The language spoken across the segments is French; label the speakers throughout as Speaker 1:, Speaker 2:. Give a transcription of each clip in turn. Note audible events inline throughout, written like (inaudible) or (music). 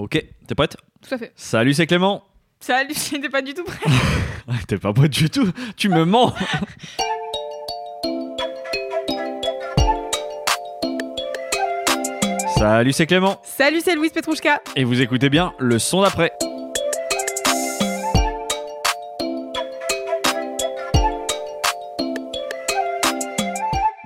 Speaker 1: Ok, t'es prête?
Speaker 2: Tout à fait.
Speaker 1: Salut, c'est Clément.
Speaker 2: Salut, (laughs) j'étais pas du tout prêt. (laughs)
Speaker 1: Ah, T'es pas prête du tout, tu me mens. (laughs) Salut, c'est Clément.
Speaker 2: Salut, c'est Louise Petrouchka.
Speaker 1: Et vous écoutez bien le son d'après.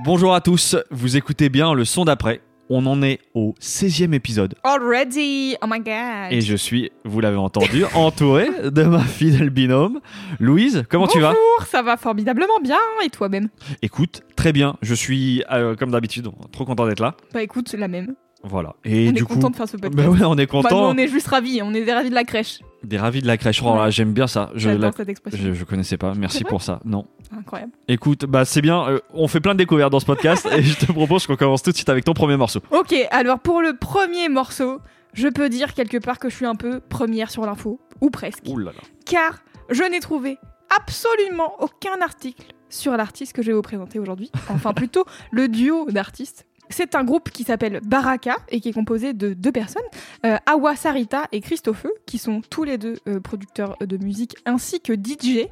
Speaker 1: Bonjour à tous, vous écoutez bien le son d'après. On en est au 16e épisode.
Speaker 2: Already. Oh my god.
Speaker 1: Et je suis, vous l'avez entendu, (laughs) entouré de ma fidèle binôme. Louise, comment tu vas?
Speaker 2: Bonjour, ça va formidablement bien. Et toi-même
Speaker 1: Écoute, très bien. Je suis, euh, comme d'habitude, trop content d'être là.
Speaker 2: Bah écoute, la même.
Speaker 1: Voilà. Et
Speaker 2: on
Speaker 1: du
Speaker 2: est
Speaker 1: coup,
Speaker 2: content de faire ce podcast. (laughs)
Speaker 1: bah ouais, on est
Speaker 2: Bah, nous,
Speaker 1: content.
Speaker 2: on est juste ravis. On est ravis de la crèche.
Speaker 1: Des ravis de la crèche. Oh
Speaker 2: Ouais.
Speaker 1: j'aime bien ça. Je, la-
Speaker 2: cette expression.
Speaker 1: je, je connaissais pas. Merci pour ça. Non.
Speaker 2: Incroyable.
Speaker 1: Écoute, bah c'est bien. euh, on fait plein de découvertes dans ce podcast et je te propose qu'on commence tout de suite avec ton premier morceau.
Speaker 2: Ok, alors pour le premier morceau, je peux dire quelque part que je suis un peu première sur l'info. Ou presque.
Speaker 1: Ouh là là.
Speaker 2: car je n'ai trouvé absolument aucun article sur l'artiste que je vais vous présenter aujourd'hui. Enfin, (laughs) plutôt le duo d'artistes. C'est un groupe qui s'appelle Baraka et qui est composé de deux personnes, euh, Awa Sarita et Christophe, qui sont tous les deux euh, producteurs de musique ainsi que DJ.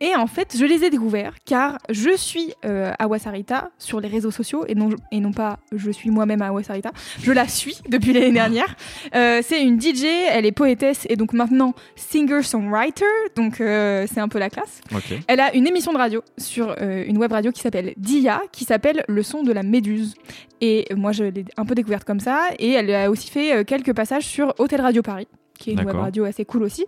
Speaker 2: Et en fait, je les ai découverts car je suis euh, Awa Sarita sur les réseaux sociaux et non, et non pas je suis moi-même Awa Sarita. Je la suis depuis l'année (laughs) dernière. C'est une DJ, elle est poétesse et donc maintenant singer-songwriter, donc c'est un peu la classe. Elle a une émission de radio sur une web radio qui s'appelle Dia, qui s'appelle Le son de la méduse. Et moi, je l'ai un peu découverte comme ça. Et elle a aussi fait euh, quelques passages sur Hôtel Radio Paris, qui est une web radio assez cool aussi.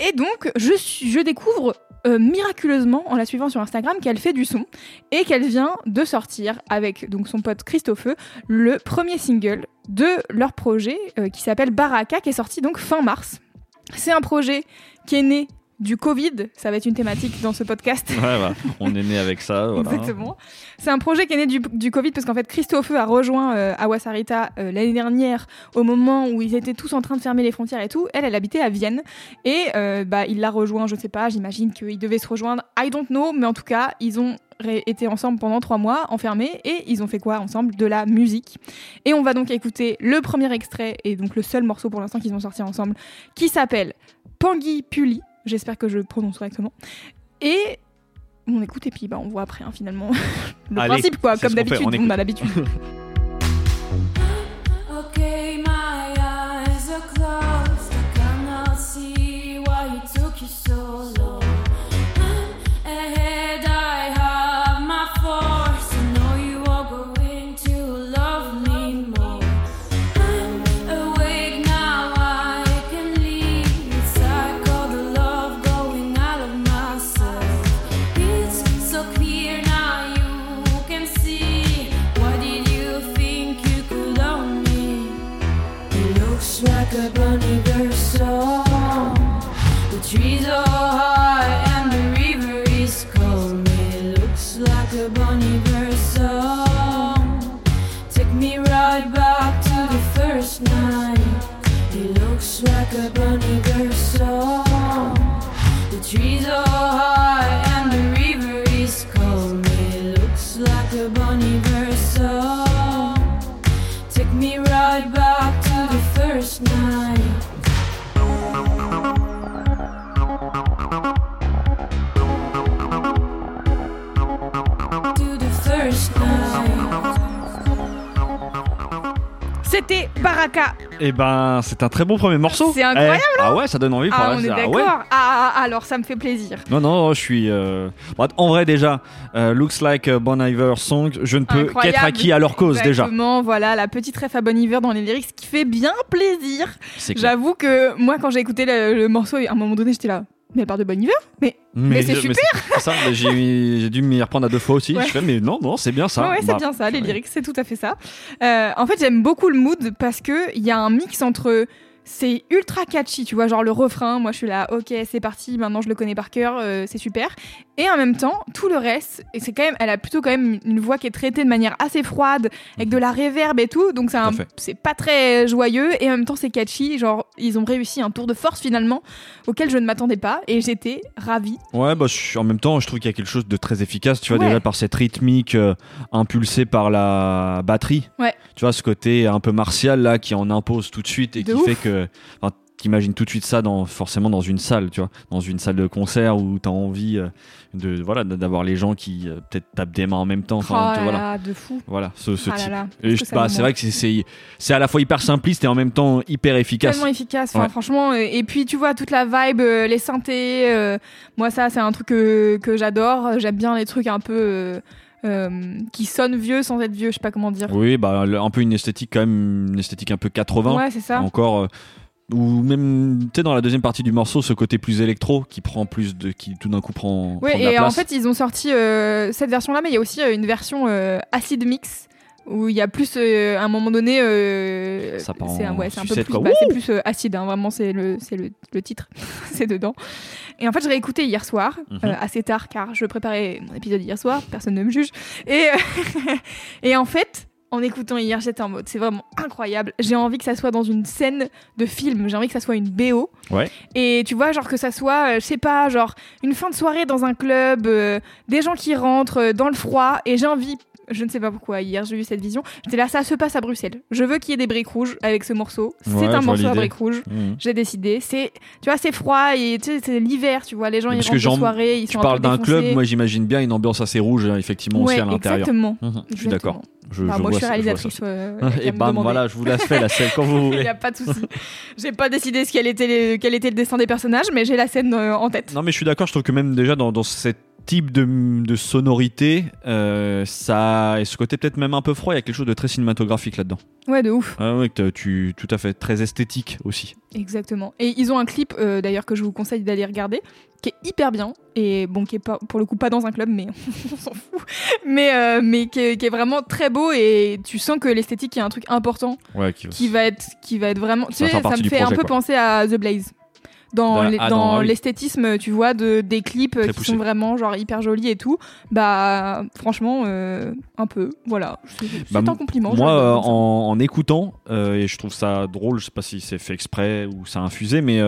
Speaker 2: Et donc, je, je découvre euh, miraculeusement, en la suivant sur Instagram, qu'elle fait du son et qu'elle vient de sortir avec donc son pote Christophe le premier single de leur projet euh, qui s'appelle Baraka, qui est sorti donc fin mars. C'est un projet qui est né du Covid, ça va être une thématique dans ce podcast.
Speaker 1: Ouais. On est né avec ça. Voilà.
Speaker 2: Exactement. C'est un projet qui est né du, du Covid parce qu'en fait Christophe a rejoint euh, Awasarita euh, l'année dernière au moment où ils étaient tous en train de fermer les frontières et tout. Elle, elle habitait à Vienne et euh, bah il l'a rejoint, je sais pas, j'imagine qu'ils devaient se rejoindre. I don't know, mais en tout cas ils ont été ensemble pendant trois mois enfermés et ils ont fait quoi ensemble? De la musique. Et on va donc écouter le premier extrait et donc le seul morceau pour l'instant qu'ils ont sorti ensemble qui s'appelle Pangui Puli. J'espère que je prononce correctement. Et on écoute et puis bah, on voit après hein, finalement (laughs) le
Speaker 1: Allez,
Speaker 2: principe quoi, comme d'habitude,
Speaker 1: on
Speaker 2: on,
Speaker 1: écoute.
Speaker 2: a l'habitude. (laughs) Baraka.
Speaker 1: Et ben, c'est un très bon premier morceau.
Speaker 2: C'est incroyable,
Speaker 1: Eh, Ah ouais, ça donne envie.
Speaker 2: Ah, on est
Speaker 1: ah
Speaker 2: d'accord.
Speaker 1: ouais.
Speaker 2: Ah, ah, ah, alors ça me fait plaisir.
Speaker 1: Non, non, je suis. euh, en vrai, déjà, euh, Looks Like a Bon Iver Song, je ne peux qu'être acquis à leur cause, déjà.
Speaker 2: Exactement, voilà, la petite ref à Bon Iver dans les lyrics qui fait bien plaisir. J'avoue que moi, quand j'ai écouté le, le morceau, à un moment donné, j'étais là. Mais elle part de Bon Iver. Mais Mais c'est super.
Speaker 1: ça, j'ai dû m'y reprendre à deux fois aussi.
Speaker 2: Ouais.
Speaker 1: Je fais, mais non, non, c'est bien ça.
Speaker 2: Ouais, ouais, c'est
Speaker 1: Bah,
Speaker 2: bien ça, les lyrics, c'est tout à fait ça. Euh, en fait, j'aime beaucoup le mood parce que il y a un mix entre c'est ultra catchy, tu vois, genre le refrain, moi je suis là, ok, c'est parti, maintenant je le connais par cœur, euh, c'est super. Et en même temps, tout le reste, et c'est quand même, elle a plutôt quand même une voix qui est traitée de manière assez froide, avec de la réverb et tout, donc c'est pas très joyeux, et en même temps c'est catchy, genre ils ont réussi un tour de force finalement, auquel je ne m'attendais pas, et j'étais ravie.
Speaker 1: Ouais, bah, je en même temps, je trouve qu'il y a quelque chose de très efficace, tu vois,
Speaker 2: Ouais.
Speaker 1: déjà par cette rythmique euh, impulsée par la batterie.
Speaker 2: Ouais.
Speaker 1: Tu vois, ce côté un peu martial là qui en impose tout de suite et
Speaker 2: De
Speaker 1: qui
Speaker 2: ouf.
Speaker 1: fait que. Enfin, T'imagines tout de suite ça dans, forcément dans une salle, tu vois, dans une salle de concert où t'as envie euh, de voilà d'avoir les gens qui euh, peut-être tapent des mains en même temps. Enfin,
Speaker 2: oh
Speaker 1: voilà,
Speaker 2: là, de fou.
Speaker 1: voilà, ce, ce
Speaker 2: Ah
Speaker 1: type. bah, c'est vrai que c'est- à la fois hyper simpliste et en même temps hyper efficace.
Speaker 2: tellement efficace
Speaker 1: Ouais.
Speaker 2: franchement euh, et puis tu vois toute la vibe euh, les synthés euh, moi ça c'est un truc que, que j'adore j'aime bien les trucs un peu euh, euh, qui sonnent vieux sans être vieux je sais pas comment dire.
Speaker 1: Oui, bah un peu une esthétique quand même, une esthétique un peu 80.
Speaker 2: ouais c'est ça.
Speaker 1: Encore euh, ou même tu sais dans la deuxième partie du morceau ce côté plus électro qui prend plus de qui tout d'un coup prend,
Speaker 2: ouais
Speaker 1: prend de la
Speaker 2: et en fait ils ont sorti euh, cette version là mais il y a aussi une version acid mix où il y a plus euh, à un moment donné euh, c'est un, ouais, peu plus, bah, plus euh, acide hein, vraiment c'est le c'est le, le titre (laughs) c'est dedans et en fait je l'ai écouté hier soir
Speaker 1: Mhm.
Speaker 2: assez tard car je préparais mon épisode hier soir personne ne me juge et (laughs) et en fait en écoutant hier, j'étais en mode, c'est vraiment incroyable. J'ai envie que ça soit dans une scène de film. J'ai envie que ça soit une BO.
Speaker 1: Ouais.
Speaker 2: Et tu vois, genre que ça soit, je sais pas, genre une fin de soirée dans un club, des gens qui rentrent dans le froid. Et j'ai envie, je ne sais pas pourquoi, hier j'ai eu cette vision. J'étais là, ça se passe à Bruxelles. Je veux qu'il y ait des briques rouges avec ce morceau. C'est
Speaker 1: Ouais,
Speaker 2: un morceau à briques rouges.
Speaker 1: Mhm.
Speaker 2: J'ai décidé. C'est, tu vois, c'est froid et tu sais, c'est l'hiver, tu vois. Les gens, ils rentrent
Speaker 1: j'en-
Speaker 2: soirée, ils
Speaker 1: tu
Speaker 2: sont
Speaker 1: parles d'un club moi j'imagine bien une ambiance assez rouge hein, effectivement aussi à l'intérieur
Speaker 2: exactement.
Speaker 1: Mhm, je suis d'accord je, je
Speaker 2: moi, je suis réalisatrice. euh, (laughs)
Speaker 1: et bam
Speaker 2: demander.
Speaker 1: voilà je vous la fais la scène quand vous (laughs)
Speaker 2: Il n'y a pas de souci. J'ai pas décidé ce quel était, les- quel était le dessin des personnages, mais j'ai la scène euh, en tête.
Speaker 1: non mais je suis d'accord je trouve que même déjà dans, dans ce type de, de sonorité euh, ça et ce côté peut-être même un peu froid il y a quelque chose de très cinématographique là-dedans
Speaker 2: Ouais, de ouf.
Speaker 1: ah ouais tu tout à fait très esthétique aussi
Speaker 2: Exactement. Et ils ont un clip, euh, d'ailleurs, que je vous conseille d'aller regarder, qui est hyper bien. Et bon, qui est pas, pour le coup pas dans un club, mais (laughs) on s'en fout. Mais, euh, mais qui, est, qui est vraiment très beau et tu sens que l'esthétique est un truc important
Speaker 1: ouais qui,
Speaker 2: qui va être, qui va être vraiment. Tu
Speaker 1: Ça va
Speaker 2: sais, ça me fait un peu
Speaker 1: quoi.
Speaker 2: penser à The Blaze. Dans
Speaker 1: ah,
Speaker 2: dans
Speaker 1: ah
Speaker 2: l'esthétisme, tu vois, de, des clips
Speaker 1: Très
Speaker 2: qui
Speaker 1: poussé.
Speaker 2: sont vraiment genre hyper jolis et tout, bah franchement, euh, un peu, voilà. C'est
Speaker 1: Bah,
Speaker 2: un compliment.
Speaker 1: Moi, euh, en, en écoutant, euh, et je trouve ça drôle, je sais pas si c'est fait exprès ou ça a infusé, mais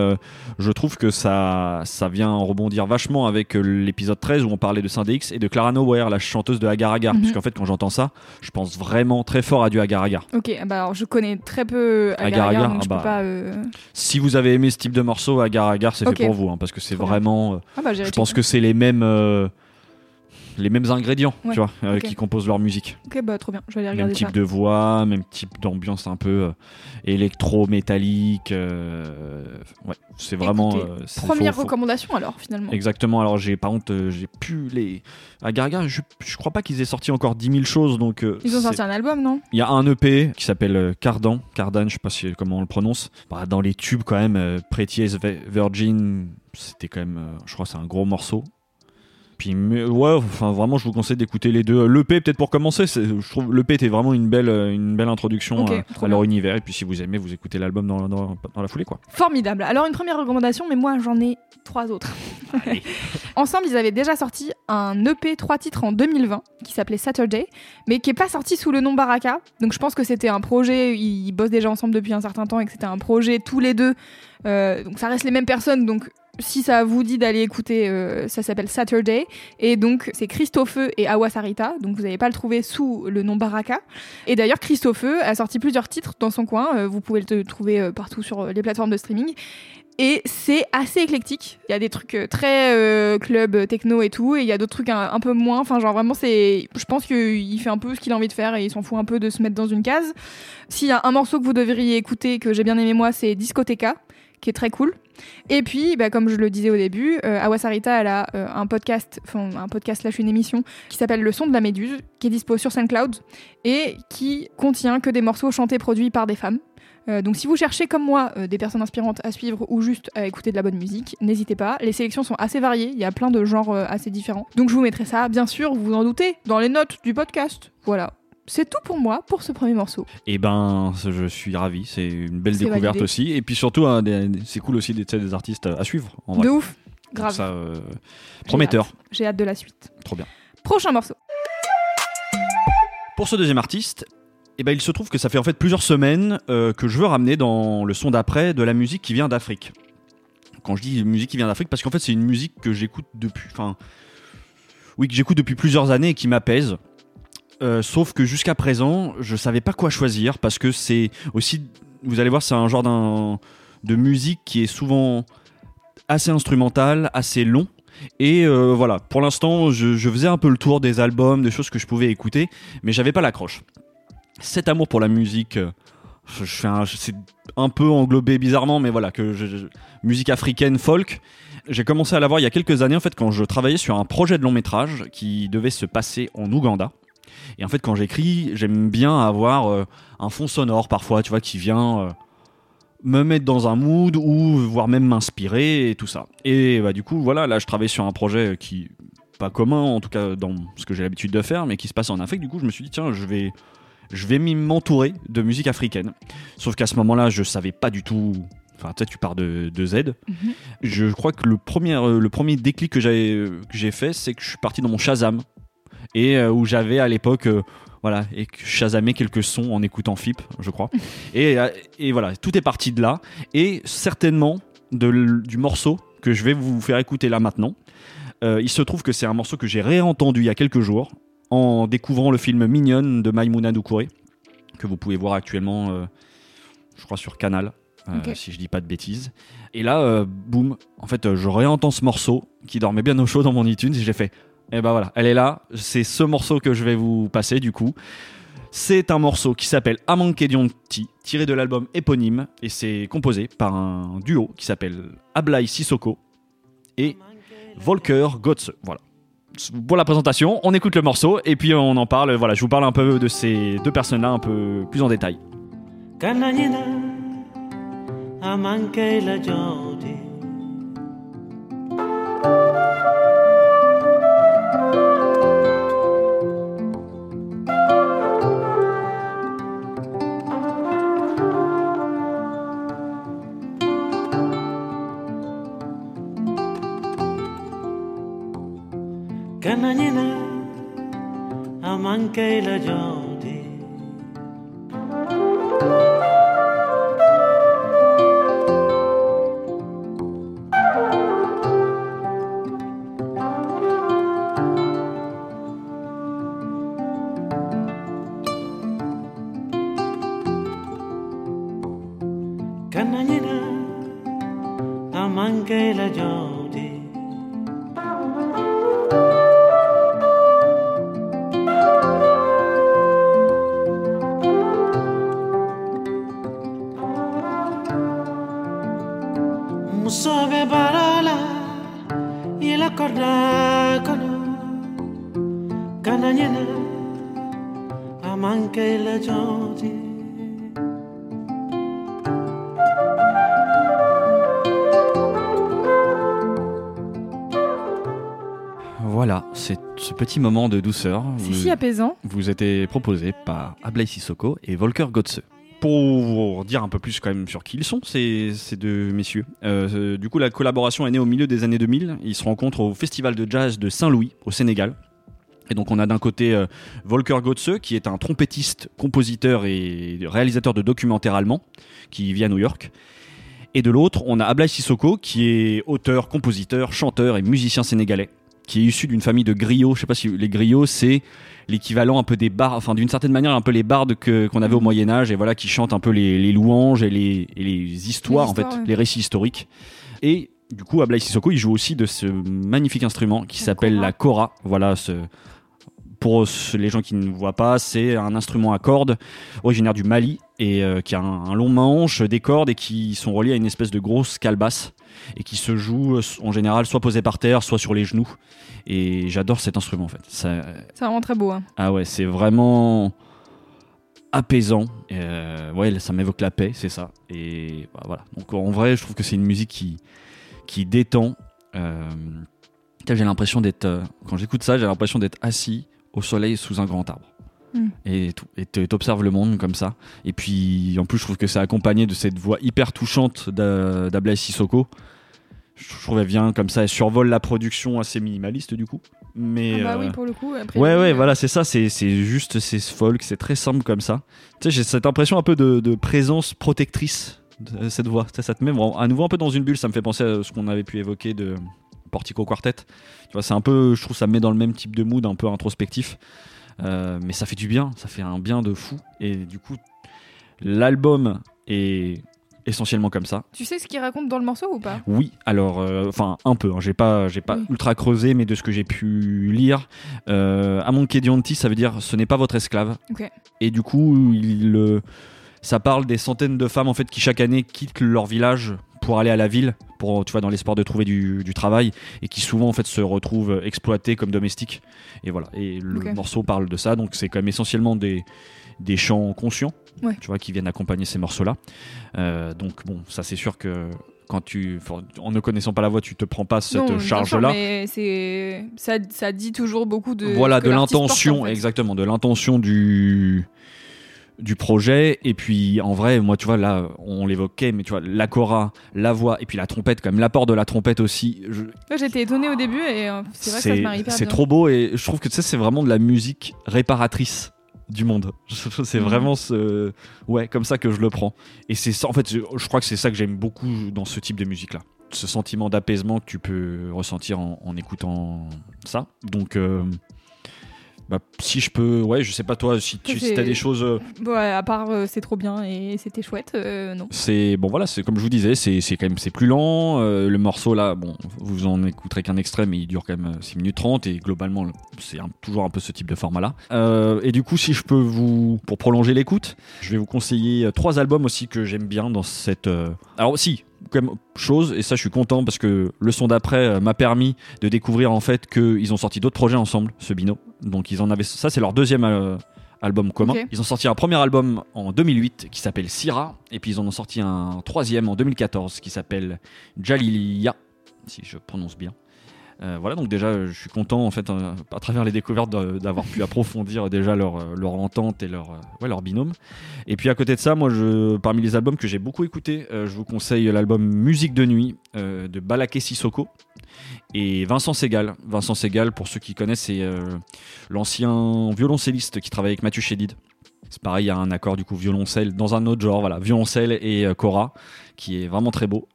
Speaker 1: je trouve que ça, ça vient rebondir vachement avec l'épisode 13 où on parlait de Synde X et de Clara Nowhere, la chanteuse de Agar Agar.
Speaker 2: Mhm.
Speaker 1: Parce qu'en fait, quand j'entends ça, je pense vraiment très fort à du Agar Agar.
Speaker 2: Ok, bah alors je connais très peu Agar
Speaker 1: Agar
Speaker 2: Agar,
Speaker 1: Agar,
Speaker 2: donc
Speaker 1: ah
Speaker 2: je
Speaker 1: bah.
Speaker 2: peux pas.
Speaker 1: Si vous avez aimé ce type de morceau, Agar Agar, c'est
Speaker 2: Ok.
Speaker 1: fait pour vous, hein, parce que c'est vraiment. euh,
Speaker 2: Ah bah
Speaker 1: je pense que c'est les mêmes. Les mêmes ingrédients,
Speaker 2: Ouais,
Speaker 1: tu vois, euh, qui composent leur musique.
Speaker 2: Ok, bah trop bien, je vais aller
Speaker 1: Même
Speaker 2: regarder
Speaker 1: type
Speaker 2: ça.
Speaker 1: de voix, même type d'ambiance un peu euh, électro-métallique. euh, ouais, c'est vraiment.
Speaker 2: Écoutez,
Speaker 1: euh,
Speaker 2: Première
Speaker 1: faux, faux.
Speaker 2: recommandation alors finalement.
Speaker 1: Exactement. Alors j'ai par contre j'ai pu les. À Garga, je, je crois pas qu'ils aient sorti encore 10 000 choses donc.
Speaker 2: Ils ont sorti un album, non?
Speaker 1: Il y a un EP qui s'appelle Cardan, Cardan, je sais pas si, comment on le prononce. Bah, dans les tubes quand même, Pretty as Virgin, c'était quand même, je crois, c'est un gros morceau. Puis mais, ouais, enfin vraiment, je vous conseille d'écouter les deux. L'EP peut-être pour commencer, je trouve l'EP était vraiment une belle, une belle introduction euh, à leur univers. Et puis si vous aimez, vous écoutez l'album dans, dans, dans la foulée quoi.
Speaker 2: Formidable. Alors une première recommandation, mais moi j'en ai trois autres. (laughs) Ensemble, ils avaient déjà sorti un EP trois titres en 2020 qui s'appelait Saturday, mais qui est pas sorti sous le nom Baraka. Donc je pense que c'était un projet. Ils bossent déjà ensemble depuis un certain temps et que c'était un projet tous les deux. Euh, donc ça reste les mêmes personnes. Donc si ça vous dit d'aller écouter, euh, ça s'appelle Saturday. Et donc, c'est Christophe et Awa Sarita. Donc, vous n'allez pas le trouver sous le nom Baraka. Et d'ailleurs, Christophe a sorti plusieurs titres dans son coin. Euh, vous pouvez le trouver euh, partout sur les plateformes de streaming. Et c'est assez éclectique. Il y a des trucs très club techno et tout, et il y a d'autres trucs un, un peu moins. Enfin, genre vraiment, c'est. Je pense qu'il fait un peu ce qu'il a envie de faire et il s'en fout un peu de se mettre dans une case. S'il y a un morceau que vous devriez écouter que j'ai bien aimé moi, c'est Discoteca, qui est très cool. Et puis, bah, comme je le disais au début, euh, Awasarita, a euh, un podcast, enfin un podcast slash une émission qui s'appelle Le son de la méduse, qui est dispo sur SoundCloud et qui contient que des morceaux chantés produits par des femmes. Euh, donc si vous cherchez comme moi des personnes inspirantes à suivre ou juste à écouter de la bonne musique, n'hésitez pas. Les sélections sont assez variées, il y a plein de genres assez différents. Donc je vous mettrai ça, bien sûr, vous vous en doutez, dans les notes du podcast. Voilà. C'est tout pour moi pour ce premier morceau.
Speaker 1: Et ben, je suis ravi. C'est une belle découverte
Speaker 2: validé.
Speaker 1: aussi. Et puis surtout, hein, des- c'est cool aussi d'être des artistes à suivre. En vrai.
Speaker 2: De ouf. Grave.
Speaker 1: Ça, euh,
Speaker 2: J'ai
Speaker 1: prometteur.
Speaker 2: hâte. J'ai hâte de la suite.
Speaker 1: Trop bien.
Speaker 2: Prochain morceau.
Speaker 1: Pour ce deuxième artiste, eh ben, il se trouve que ça fait en fait plusieurs semaines euh, que je veux ramener dans le son d'après de la musique qui vient d'Afrique. Quand je dis musique qui vient d'Afrique, parce qu'en fait c'est une musique que j'écoute depuis, enfin, oui que j'écoute depuis plusieurs années et qui m'apaise. Euh, sauf que jusqu'à présent, je savais pas quoi choisir parce que c'est aussi, vous allez voir, c'est un genre de musique qui est souvent assez instrumental, assez long. Et euh, voilà, pour l'instant, je, faisais un peu le tour des albums, des choses que je pouvais écouter, mais j'avais pas l'accroche. Cet amour pour la musique, euh, c'est un peu englobé bizarrement, mais voilà, que musique africaine, folk. J'ai commencé à l'avoir il y a quelques années, en fait, quand je travaillais sur un projet de long métrage qui devait se passer en Ouganda. Et en fait, quand j'écris, j'aime bien avoir euh, un fond sonore parfois, tu vois, qui vient euh, me mettre dans un mood ou voire même m'inspirer et tout ça. Et bah, du coup, voilà, là, je travaille sur un projet qui pas commun, en tout cas dans ce que j'ai l'habitude de faire, mais qui se passe en Afrique. Du coup, je me suis dit, tiens, je vais, je vais m'entourer de musique africaine. Sauf qu'à ce moment-là, je savais pas du tout. Enfin, sais, tu pars de, de Z. Je crois que le premier, euh, le premier déclic que j'ai que j'ai fait, c'est que je suis parti dans mon Shazam. Et euh, où j'avais à l'époque. euh, voilà, et que quelques sons en écoutant FIP, je crois. (laughs) et, euh, et voilà, tout est parti de là. Et certainement de du morceau que je vais vous faire écouter là maintenant. Euh, il se trouve que c'est un morceau que j'ai réentendu il y a quelques jours en découvrant le film Mignonne de Maïmouna Doucouré, que vous pouvez voir actuellement, euh, je crois, sur Canal, euh, si je dis pas de bêtises. Et là, boum, en fait, je réentends ce morceau qui dormait bien au chaud dans mon iTunes et j'ai fait, et ben voilà, elle est là, c'est ce morceau que je vais vous passer du coup. C'est un morceau qui s'appelle Amankedionti, tiré de l'album éponyme, et c'est composé par un duo qui s'appelle Ablai Sissoko et Volker Gotze. Voilà. Pour la présentation, on écoute le morceau et puis on en parle. Voilà, je vous parle un peu de ces deux personnes-là un peu plus en détail. 给了你 petit moment de douceur.
Speaker 2: C'est
Speaker 1: Vous-
Speaker 2: si apaisant.
Speaker 1: vous était proposé par Ablai Sissoko et Volker Gotze. Pour vous dire un peu plus quand même sur qui ils sont, ces, ces deux messieurs. Euh, euh, du coup, la collaboration est née au milieu des années 2000. Ils se rencontrent au Festival de Jazz de Saint-Louis, au Sénégal. Et donc on a d'un côté euh, Volker Gotze, qui est un trompettiste, compositeur et réalisateur de documentaires allemands, qui vit à New York. Et de l'autre, on a Ablai Sissoko, qui est auteur, compositeur, chanteur et musicien sénégalais, qui est issu d'une famille de griots. Je sais pas si les griots, c'est l'équivalent un peu des bardes, enfin d'une certaine manière un peu les bardes que- qu'on avait au Moyen Âge et voilà qui chantent un peu les, les louanges et les, et les histoires
Speaker 2: Les
Speaker 1: en fait,
Speaker 2: ouais.
Speaker 1: les récits historiques. Et du coup, Ablai Sissoko, il joue aussi de ce magnifique instrument qui s'appelle
Speaker 2: kora.
Speaker 1: la kora. Voilà, ce, pour les gens qui ne voient pas, c'est un instrument à cordes originaire du Mali et euh, qui a un, un long manche, des cordes et qui sont reliées à une espèce de grosse calebasse et qui se joue euh, en général soit posé par terre, soit sur les genoux. Et j'adore cet instrument en fait. Ça,
Speaker 2: C'est vraiment très beau. hein.
Speaker 1: ah ouais, c'est vraiment apaisant. Euh, ouais, ça m'évoque la paix, c'est ça. Et bah, voilà. Donc en vrai, je trouve que c'est une musique qui, qui détend. Euh, j'ai l'impression d'être, quand j'écoute ça, j'ai l'impression d'être assis au soleil sous un grand arbre.
Speaker 2: Mm.
Speaker 1: Et tout- et t- t'observes le monde comme ça. Et puis en plus, je trouve que c'est accompagné de cette voix hyper touchante d'A- d'Ablaï Sissoko. Je trouve elle vient comme ça, elle survole la production assez minimaliste du coup. Mais
Speaker 2: Ah bah
Speaker 1: euh,
Speaker 2: oui, pour le coup. Après,
Speaker 1: Ouais, ouais,
Speaker 2: euh,
Speaker 1: voilà, c'est ça, c'est juste, c'est folk, c'est très simple comme ça. Tu sais, j'ai cette impression un peu de, de présence protectrice de cette voix. Sais, ça te met à nouveau un peu dans une bulle, ça me fait penser à ce qu'on avait pu évoquer de Portico Quartet. Tu vois, c'est un peu, je trouve, ça me met dans le même type de mood, un peu introspectif. Euh, mais ça fait du bien, ça fait un bien de fou. Et du coup, l'album est essentiellement comme ça.
Speaker 2: Tu sais ce qu'il raconte dans le morceau ou pas?
Speaker 1: Oui, alors, euh, enfin, un peu. hein, j'ai pas, j'ai pas
Speaker 2: Oui.
Speaker 1: ultra creusé, mais de ce que j'ai pu lire, euh, Amonkhe Dionti, ça veut dire ce n'est pas votre esclave. Et du coup, il, euh, ça parle des centaines de femmes en fait qui chaque année quittent leur village pour aller à la ville, pour tu vois dans l'espoir de trouver du, du travail, et qui souvent en fait se retrouvent exploitées comme domestiques. Et voilà. Et le morceau parle de ça, donc c'est quand même essentiellement des des chants conscients,
Speaker 2: Ouais.
Speaker 1: tu vois, qui viennent accompagner ces morceaux-là. Euh, donc bon, ça c'est sûr que quand tu, en ne connaissant pas la voix, tu te prends pas cette charge-là.
Speaker 2: Mais c'est ça, ça dit toujours beaucoup de.
Speaker 1: voilà, de l'intention,
Speaker 2: en fait.
Speaker 1: exactement, de l'intention du du projet. Et puis en vrai moi tu vois là on l'évoquait mais tu vois la cora la voix et puis la trompette quand même l'apport de la trompette aussi je-
Speaker 2: Ouais, J'étais étonnée au début et euh, c'est vrai que ça se marie
Speaker 1: c'est
Speaker 2: bien.
Speaker 1: trop beau et je trouve que tu sais c'est vraiment de la musique réparatrice du monde. (laughs) C'est
Speaker 2: Mhm.
Speaker 1: vraiment ce ouais comme ça que je le prends. Et c'est ça en fait je, je crois que c'est ça que j'aime beaucoup dans ce type de musique là ce sentiment d'apaisement que tu peux ressentir en, en écoutant ça. Donc euh, bah, si je peux ouais je sais pas toi si tu
Speaker 2: C'est-
Speaker 1: as des choses euh,
Speaker 2: Ouais, à part euh, c'est trop bien et c'était chouette, euh, non.
Speaker 1: c'est bon voilà c'est comme je vous disais c'est c'est quand même c'est plus lent euh, le morceau là bon vous en écouterez qu'un extrait mais il dure quand même euh, 6 minutes 30 et globalement le- c'est toujours un peu ce type de format là et du coup si je peux vous pour prolonger l'écoute je vais vous conseiller euh, trois albums aussi que j'aime bien dans cette euh, alors aussi comme chose et ça je suis content parce que le son d'après euh, m'a permis de découvrir en fait qu'ils ont sorti d'autres projets ensemble ce bino donc ils en avaient ça c'est leur deuxième euh, album commun. Ils ont sorti un premier album en 2008 qui s'appelle Syrah, et puis ils en ont sorti un troisième en 2014 qui s'appelle Jalilia, si je prononce bien. Euh, voilà, donc déjà, je suis content en fait euh, à travers les découvertes d'avoir pu approfondir déjà leur, euh, leur entente et leur, ouais, leur binôme. Et puis à côté de ça, moi, je, parmi les albums que j'ai beaucoup écoutés, je vous conseille l'album Musique de nuit de Balaké Sissoko et Vincent Segal. Vincent Segal, pour ceux qui connaissent, c'est l'ancien violoncelliste qui travaille avec Mathieu Chédid. C'est pareil, il y a un accord du coup violoncelle dans un autre genre, voilà, violoncelle et cora, qui est vraiment très beau.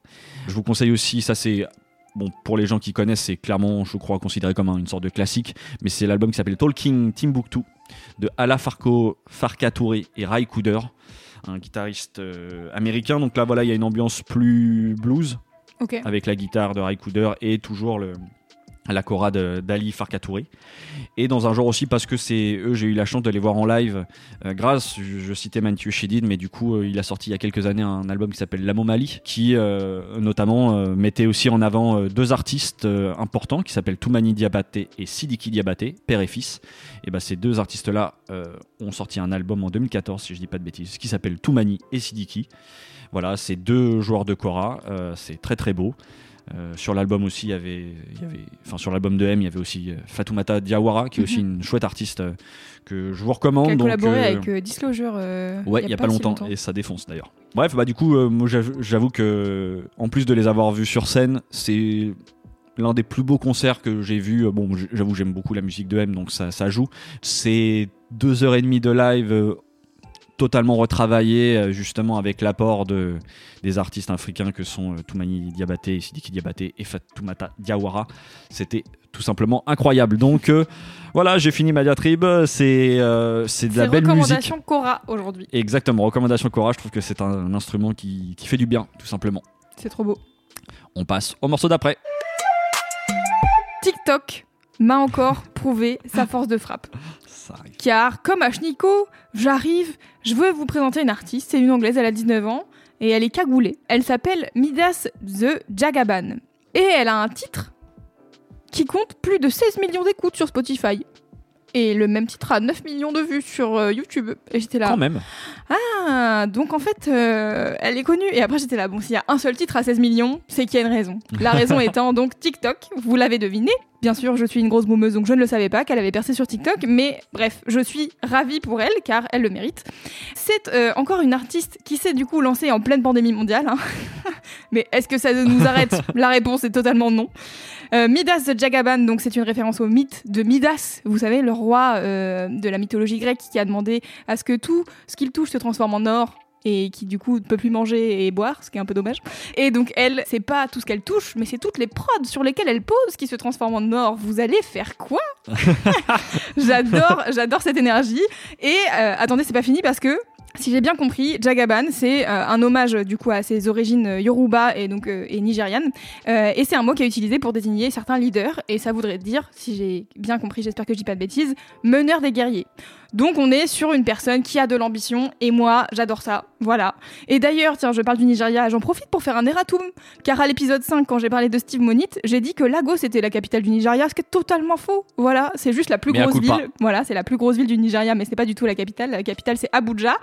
Speaker 1: Je vous conseille aussi, ça c'est bon pour les gens qui connaissent, c'est clairement, je crois, considéré comme un- une sorte de classique, mais c'est l'album qui s'appelle Talking Timbuktu de Ala Farko, Farka Touré et Ray Cooder, un guitariste euh, américain. Donc là, voilà, il y a une ambiance plus blues avec la guitare de Ray Cooder et toujours le, la cora d'Ali Farkatouri. Et dans un genre aussi parce que c'est eux, j'ai eu la chance de les voir en live euh, grâce, je, citais Mathieu Chédid, mais du coup, euh, il a sorti il y a quelques années un album qui s'appelle L'Amomalie, qui euh, notamment mettait aussi en avant deux artistes importants qui s'appellent Toumani Diabaté et Sidiki Diabaté, père et fils. Et ben ces deux artistes-là ont sorti un album en 2014, si je dis pas de bêtises, qui s'appelle Toumani et Sidiki. Voilà, c'est deux joueurs de euh, c'est très très beau. Euh, sur l'album aussi, il y avait, enfin sur l'album de M, il y avait aussi euh, Fatoumata Diawara, qui est aussi une chouette artiste euh, que je vous recommande.
Speaker 2: Qui a collaboré avec Disclosure.
Speaker 1: Ouais, il y a pas,
Speaker 2: si
Speaker 1: longtemps, et ça défonce d'ailleurs. Bref, bah du coup, moi j'avoue que en plus de les avoir vus sur scène, c'est l'un des plus beaux concerts que j'ai vu. Bon, j'avoue, j'aime beaucoup la musique de M, donc ça, ça joue. C'est deux heures et demie de live. Totalement retravaillé euh, justement avec l'apport de, des artistes africains que sont euh, Toumani Diabaté, Sidiki Diabaté et Fatoumata Diawara. C'était tout simplement incroyable. Donc euh, voilà, j'ai fini ma diatribe. C'est euh, c'est de la belle musique.
Speaker 2: recommandation Cora aujourd'hui.
Speaker 1: Exactement, recommandation Cora, je trouve que c'est un, un instrument qui, qui fait du bien, tout simplement.
Speaker 2: C'est trop beau.
Speaker 1: On passe au morceau d'après.
Speaker 2: TikTok m'a encore prouvé sa force de frappe. Car, comme à Shniko, j'arrive, je veux vous présenter une artiste. C'est une anglaise, elle a 19 ans et elle est cagoulée. Elle s'appelle Midas the Jagaban. Et elle a un titre qui compte plus de 16 millions d'écoutes sur Spotify. Et le même titre a 9 millions de vues sur euh, YouTube. Et j'étais là.
Speaker 1: Quand même.
Speaker 2: Ah, donc en fait, euh, elle est connue. Et après, j'étais là. Bon, s'il y a un seul titre à 16 millions, c'est qu'il y a une raison. La raison (laughs) étant donc TikTok. Vous l'avez deviné. Bien sûr, je suis une grosse boumeuse, donc je ne le savais pas qu'elle avait percé sur TikTok. Mais bref, je suis ravie pour elle, car elle le mérite. C'est euh, encore une artiste qui s'est du coup lancée en pleine pandémie mondiale. hein. (laughs) mais est-ce que ça nous arrête? La réponse est totalement non. Euh, Midas the Jagaban, donc c'est une référence au mythe de Midas, vous savez, le roi euh, de la mythologie grecque qui a demandé à ce que tout ce qu'il touche se transforme en or et qui du coup ne peut plus manger et boire, ce qui est un peu dommage. Et donc elle, c'est pas tout ce qu'elle touche, mais c'est toutes les prods sur lesquelles elle pose qui se transforment en or. Vous allez faire quoi? (laughs) J'adore, j'adore cette énergie. Et euh, attendez, c'est pas fini parce que si j'ai bien compris, Jagaban, c'est euh, un hommage du coup à ses origines euh, yoruba et donc euh, et nigérianes, Euh, et c'est un mot qui est utilisé pour désigner certains leaders, et ça voudrait dire, si j'ai bien compris, j'espère que je dis pas de bêtises, meneur des guerriers. Donc on est sur une personne qui a de l'ambition, et moi j'adore ça, voilà. Et d'ailleurs, tiens, je parle du Nigeria, j'en profite pour faire un erratum, car à l'épisode 5, quand j'ai parlé de Steve Monit, j'ai dit que Lagos était la capitale du Nigeria, ce qui est totalement faux. Voilà, c'est juste la plus grosse ville. Voilà, c'est la plus grosse ville du Nigeria, mais c'est pas du tout la capitale. La capitale c'est Abuja.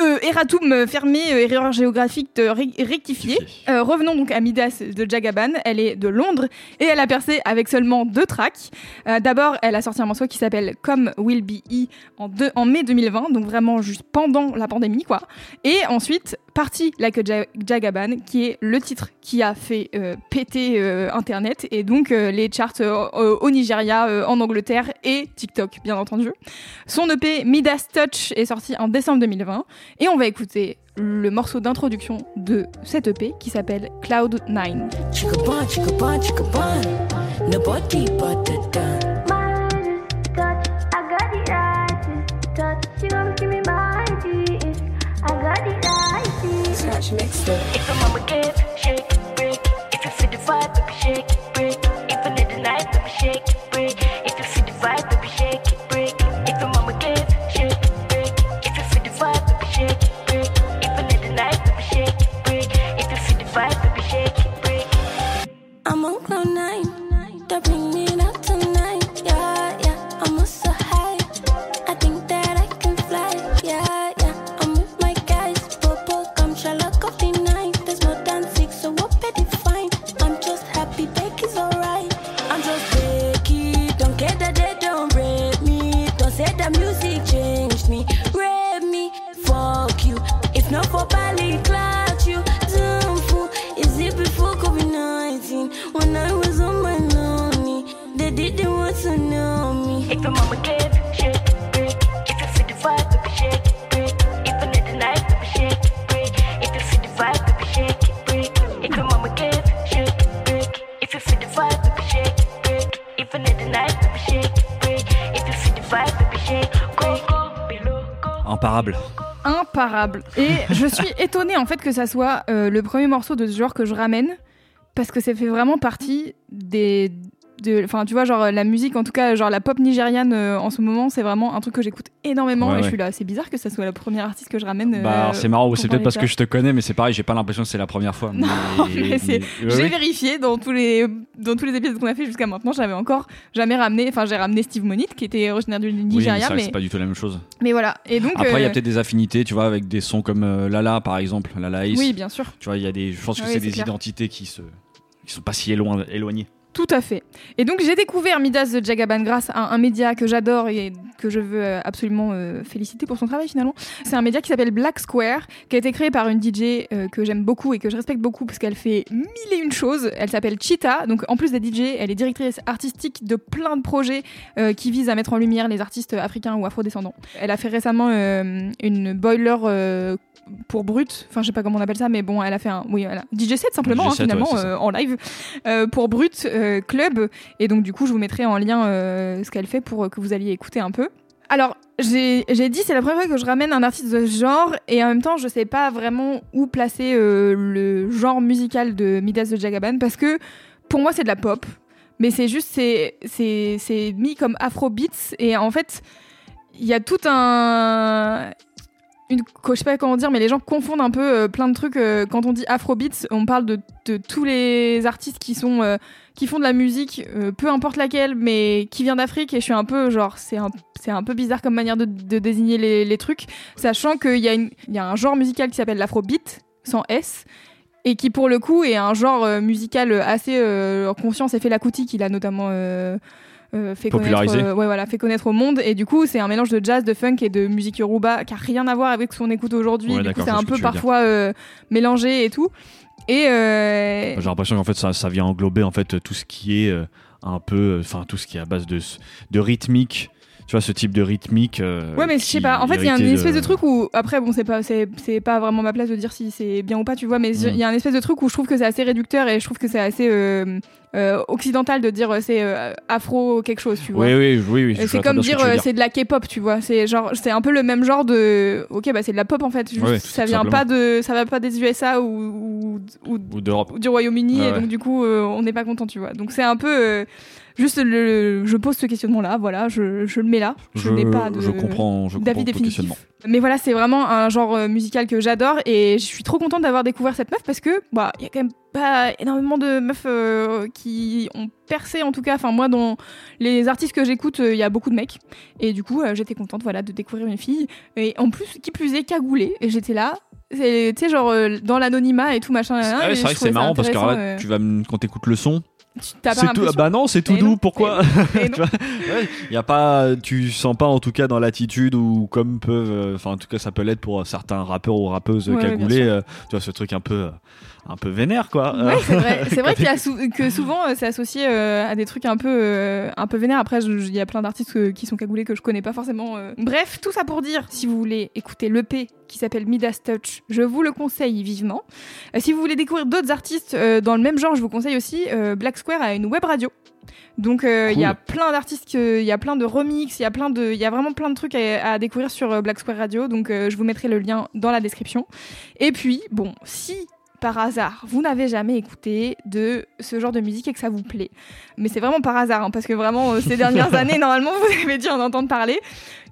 Speaker 2: Euh, erratum euh, fermé, euh, erreur géographique euh, ré- rectifiée. Euh, revenons donc à Midas de Jagaban. Elle est de Londres et elle a percé avec seulement deux tracks. Euh, D'abord, elle a sorti un morceau qui s'appelle Come Will Be E en, deux- en mai 2020, donc vraiment juste pendant la pandémie, quoi. Et ensuite, Parti Like Jagaban, qui est le titre qui a fait euh, péter euh, Internet et donc euh, les charts au Nigeria, en Angleterre et TikTok, bien entendu. Son EP Midas Touch est sorti en décembre 2020 et on va écouter le morceau d'introduction de cet EP qui s'appelle Cloud 9.
Speaker 3: Right
Speaker 4: mixed up.
Speaker 3: If your mama give, shake, break. If you feel the vibe, baby, shake, break. If you need the night, baby, shake, break. If you feel the vibe, baby, shake, break. If your mama give, shake, break. If you feel the vibe, baby, shake, break. If you need the night, baby, shake, break. If you feel the vibe, baby, shake, break.
Speaker 4: I'm on cloud nine. They bring Care that they don't rate me. Don't say the music changed me. Rate me. Fuck you. If not for Bali, cloud
Speaker 1: Imparable.
Speaker 2: imparable. Et je suis (laughs) étonnée en fait que ça soit euh, le premier morceau de ce genre que je ramène parce que ça fait vraiment partie des de enfin tu vois genre la musique en tout cas genre la pop nigériane euh, en ce moment c'est vraiment un truc que j'écoute énormément
Speaker 1: Ouais,
Speaker 2: et je suis là c'est bizarre que ça soit la première artiste que je ramène
Speaker 1: Bah,
Speaker 2: euh,
Speaker 1: c'est marrant, c'est peut-être parce que je te connais, mais c'est pareil, j'ai pas l'impression que c'est la première fois.
Speaker 2: Non, mais (laughs)
Speaker 1: Ouais,
Speaker 2: j'ai vérifié dans tous les dans tous les épisodes qu'on a fait jusqu'à maintenant j'avais encore jamais ramené enfin j'ai ramené Steve Monit qui était originaire du
Speaker 1: Oui, mais
Speaker 2: Nigeria mais,
Speaker 1: c'est pas du tout la même chose.
Speaker 2: mais voilà et donc
Speaker 1: Après, il y a
Speaker 2: euh,
Speaker 1: peut-être des affinités, tu vois, avec des sons comme euh, Lala, par exemple, Lala Ace.
Speaker 2: oui bien sûr
Speaker 1: Tu vois, il y a des, je pense que
Speaker 2: Oui,
Speaker 1: c'est des
Speaker 2: clair.
Speaker 1: identités qui se, qui sont pas si éloignées.
Speaker 2: Tout à fait. Et donc j'ai découvert Midas de Jagaban grâce à un média que j'adore et que je veux euh, absolument euh, féliciter pour son travail finalement. C'est un média qui s'appelle Black Square, qui a été créé par une DJ euh, que j'aime beaucoup et que je respecte beaucoup parce qu'elle fait mille et une choses. Elle s'appelle Cheetah, donc en plus d'être DJ, elle est directrice artistique de plein de projets qui visent à mettre en lumière les artistes africains ou afrodescendants. Elle a fait récemment une boiler pour Brut, enfin je sais pas comment on appelle ça, mais bon, elle a fait un, oui, elle a- DJ set simplement
Speaker 1: DJ
Speaker 2: hein, finalement euh, en live euh, pour Brut euh, Club. Et donc, du coup, je vous mettrai en lien ce qu'elle fait pour que vous alliez écouter un peu. Alors, j'ai dit, c'est la première fois que je ramène un artiste de ce genre, et en même temps, je sais pas vraiment où placer le genre musical de Midas de Jagaban, parce que pour moi, c'est de la pop. mais c'est juste c'est c'est c'est mis comme Afrobeats et en fait il y a tout un une je sais pas comment dire mais les gens confondent un peu euh, plein de trucs euh, quand on dit Afrobeats on parle de, tous les artistes qui sont euh, qui font de la musique peu importe laquelle mais qui vient d'Afrique et je suis un peu genre c'est un c'est un peu bizarre comme manière de, désigner les, trucs sachant qu'il y a y a un genre musical qui s'appelle l'Afrobeat sans S et qui pour le coup est un genre musical assez en conscience et fait la qu'il a notamment euh, fait
Speaker 1: Popularisé.
Speaker 2: connaître, euh, ouais, voilà, fait connaître au monde et du coup c'est un mélange de jazz, de funk et de musique yoruba qui a rien à voir avec ce qu'on écoute aujourd'hui.
Speaker 1: Ouais,
Speaker 2: du coup
Speaker 1: d'accord,
Speaker 2: c'est un
Speaker 1: ce
Speaker 2: peu parfois euh, mélangé et tout. Et
Speaker 1: J'ai l'impression qu'en fait ça, ça vient englober en fait tout ce qui est un peu, enfin tout ce qui est à base de, de rythmique. Tu vois ce type de rythmique. euh,
Speaker 2: Ouais, mais je sais pas. En fait, il y a une espèce de... truc où, après, bon, c'est pas, c'est, pas vraiment ma place de dire si c'est bien ou pas, tu vois, mais il
Speaker 1: Mm.
Speaker 2: y a un espèce de truc où je trouve que c'est assez réducteur et je trouve que c'est assez euh, euh, occidental de dire c'est afro quelque chose, tu vois.
Speaker 1: Oui, oui, oui, oui.
Speaker 2: C'est comme dire c'est de la K-pop, tu vois. C'est genre, c'est un peu le même genre de. Ok, bah c'est de la pop en fait. Juste,
Speaker 1: Ouais,
Speaker 2: ça vient
Speaker 1: simplement.
Speaker 2: pas de, ça va pas des USA ou, ou, ou-
Speaker 1: Ou
Speaker 2: du Royaume-Uni et
Speaker 1: ouais.
Speaker 2: donc du coup on n'est pas content, tu vois. Donc c'est un peu juste le, je pose ce questionnement là, voilà, je, je le mets là. Je, n'ai pas de
Speaker 1: je comprends, je comprends
Speaker 2: d'avis définitif. Mais voilà, c'est vraiment un genre euh, musical que j'adore et je suis trop contente d'avoir découvert cette meuf parce que bah il y a quand même pas énormément de meufs euh, qui ont percé en tout cas. Enfin moi dans les artistes que j'écoute, euh, il y a beaucoup de mecs et du coup euh, j'étais contente voilà de découvrir une fille et en plus qui plus est cagoulée et j'étais là. C'est tu sais genre dans l'anonymat et tout machin.
Speaker 1: Ah ouais,
Speaker 2: je
Speaker 1: c'est vrai que c'est marrant parce que alors là, tu vas quand t'écoutes le son, c'est tout. Ah
Speaker 2: l'impression.
Speaker 1: bah non, c'est tout
Speaker 2: Et
Speaker 1: doux.
Speaker 2: non,
Speaker 1: Pourquoi (laughs) vois Ouais, y a pas, tu sens pas en tout cas dans l'attitude ou comme peuvent, euh, enfin en tout cas ça peut l'être pour certains rappeurs ou rappeuses
Speaker 2: Ouais,
Speaker 1: cagoulés. euh, tu vois ce truc un peu, euh, un peu vénère quoi.
Speaker 2: Ouais, c'est vrai. (laughs) C'est vrai qu'il y a sou- que souvent euh, c'est associé euh, à des trucs un peu euh, un peu vénères. Après, il y a plein d'artistes qui sont cagoulés que je connais pas forcément. euh. Bref, tout ça pour dire, si vous voulez écouter l'EP qui s'appelle Midas Touch, je vous le conseille vivement. Si vous voulez découvrir d'autres artistes dans le même genre, je vous conseille aussi Black Square a une web radio. Donc euh, il y a plein d'artistes, il y a plein de remix, il y a plein de, il y a vraiment plein de trucs à, à découvrir sur Black Square Radio. Donc euh, je vous mettrai le lien dans la description. Et puis bon, si par hasard vous n'avez jamais écouté de ce genre de musique et que ça vous plaît, mais c'est vraiment par hasard hein, parce que vraiment euh, ces dernières (laughs) années normalement vous avez dû en entendre parler.